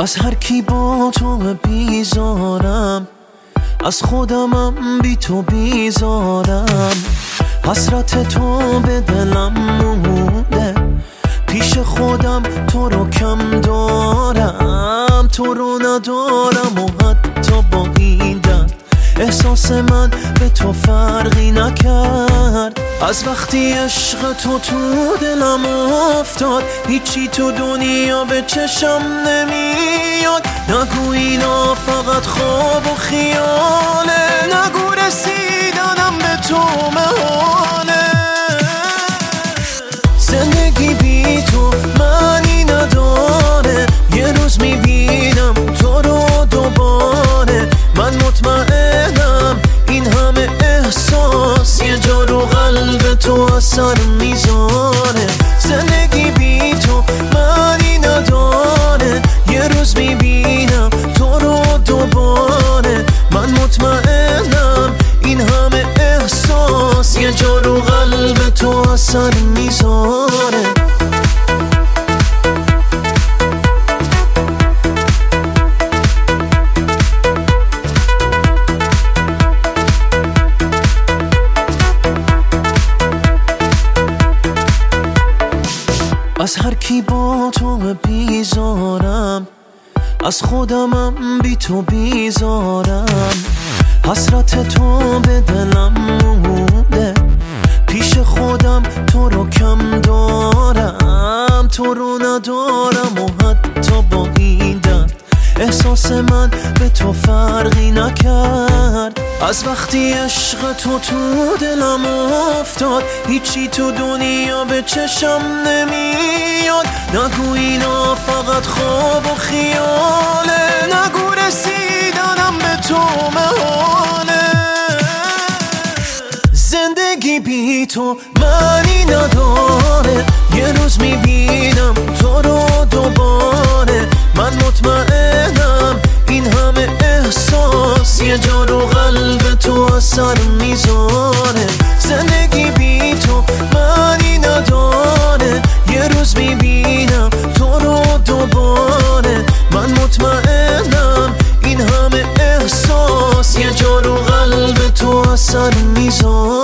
از هر کی با تو بیزارم از خودمم بی تو بیزارم. حسرت تو به دلم مونده پیش خودم تو رو کم دارم. تو رو ندارم و حتی با این احساس من به تو فرقی نکرد. از وقتی عشق تو تو دلم افتاد هیچی تو دنیا به چشم نمیاد. نگو اینا فقط خواب و خیاله. نگو رسیدنم به تو مهانه مطمئنم این همه احساس یه جا رو قلب تو اثر می‌ذاره. از هر کی با تو بیزارم از خودمم بی تو بیزارم. حسرت تو به دلم مونده. پیش خودم تو رو کم دارم. تو رو ندارم و حتی با این درد. احساس من به تو فرقی نکرد. از وقتی عشق تو تو دلم افتاد هیچی تو دنیا به چشم نمیاد. نگو اینا فقط خواب و خیاله زندگی بی تو معنی نداره یه روز می‌بینم تو رو دوباره من مطمئنم این همه احساس یه جا رو قلب تو اثر می‌ذاره زندگی بی تو معنی نداره یه روز می‌بینم تو رو دوباره من مطمئنم این همه احساس یه جا رو قلب تو اثر می‌ذاره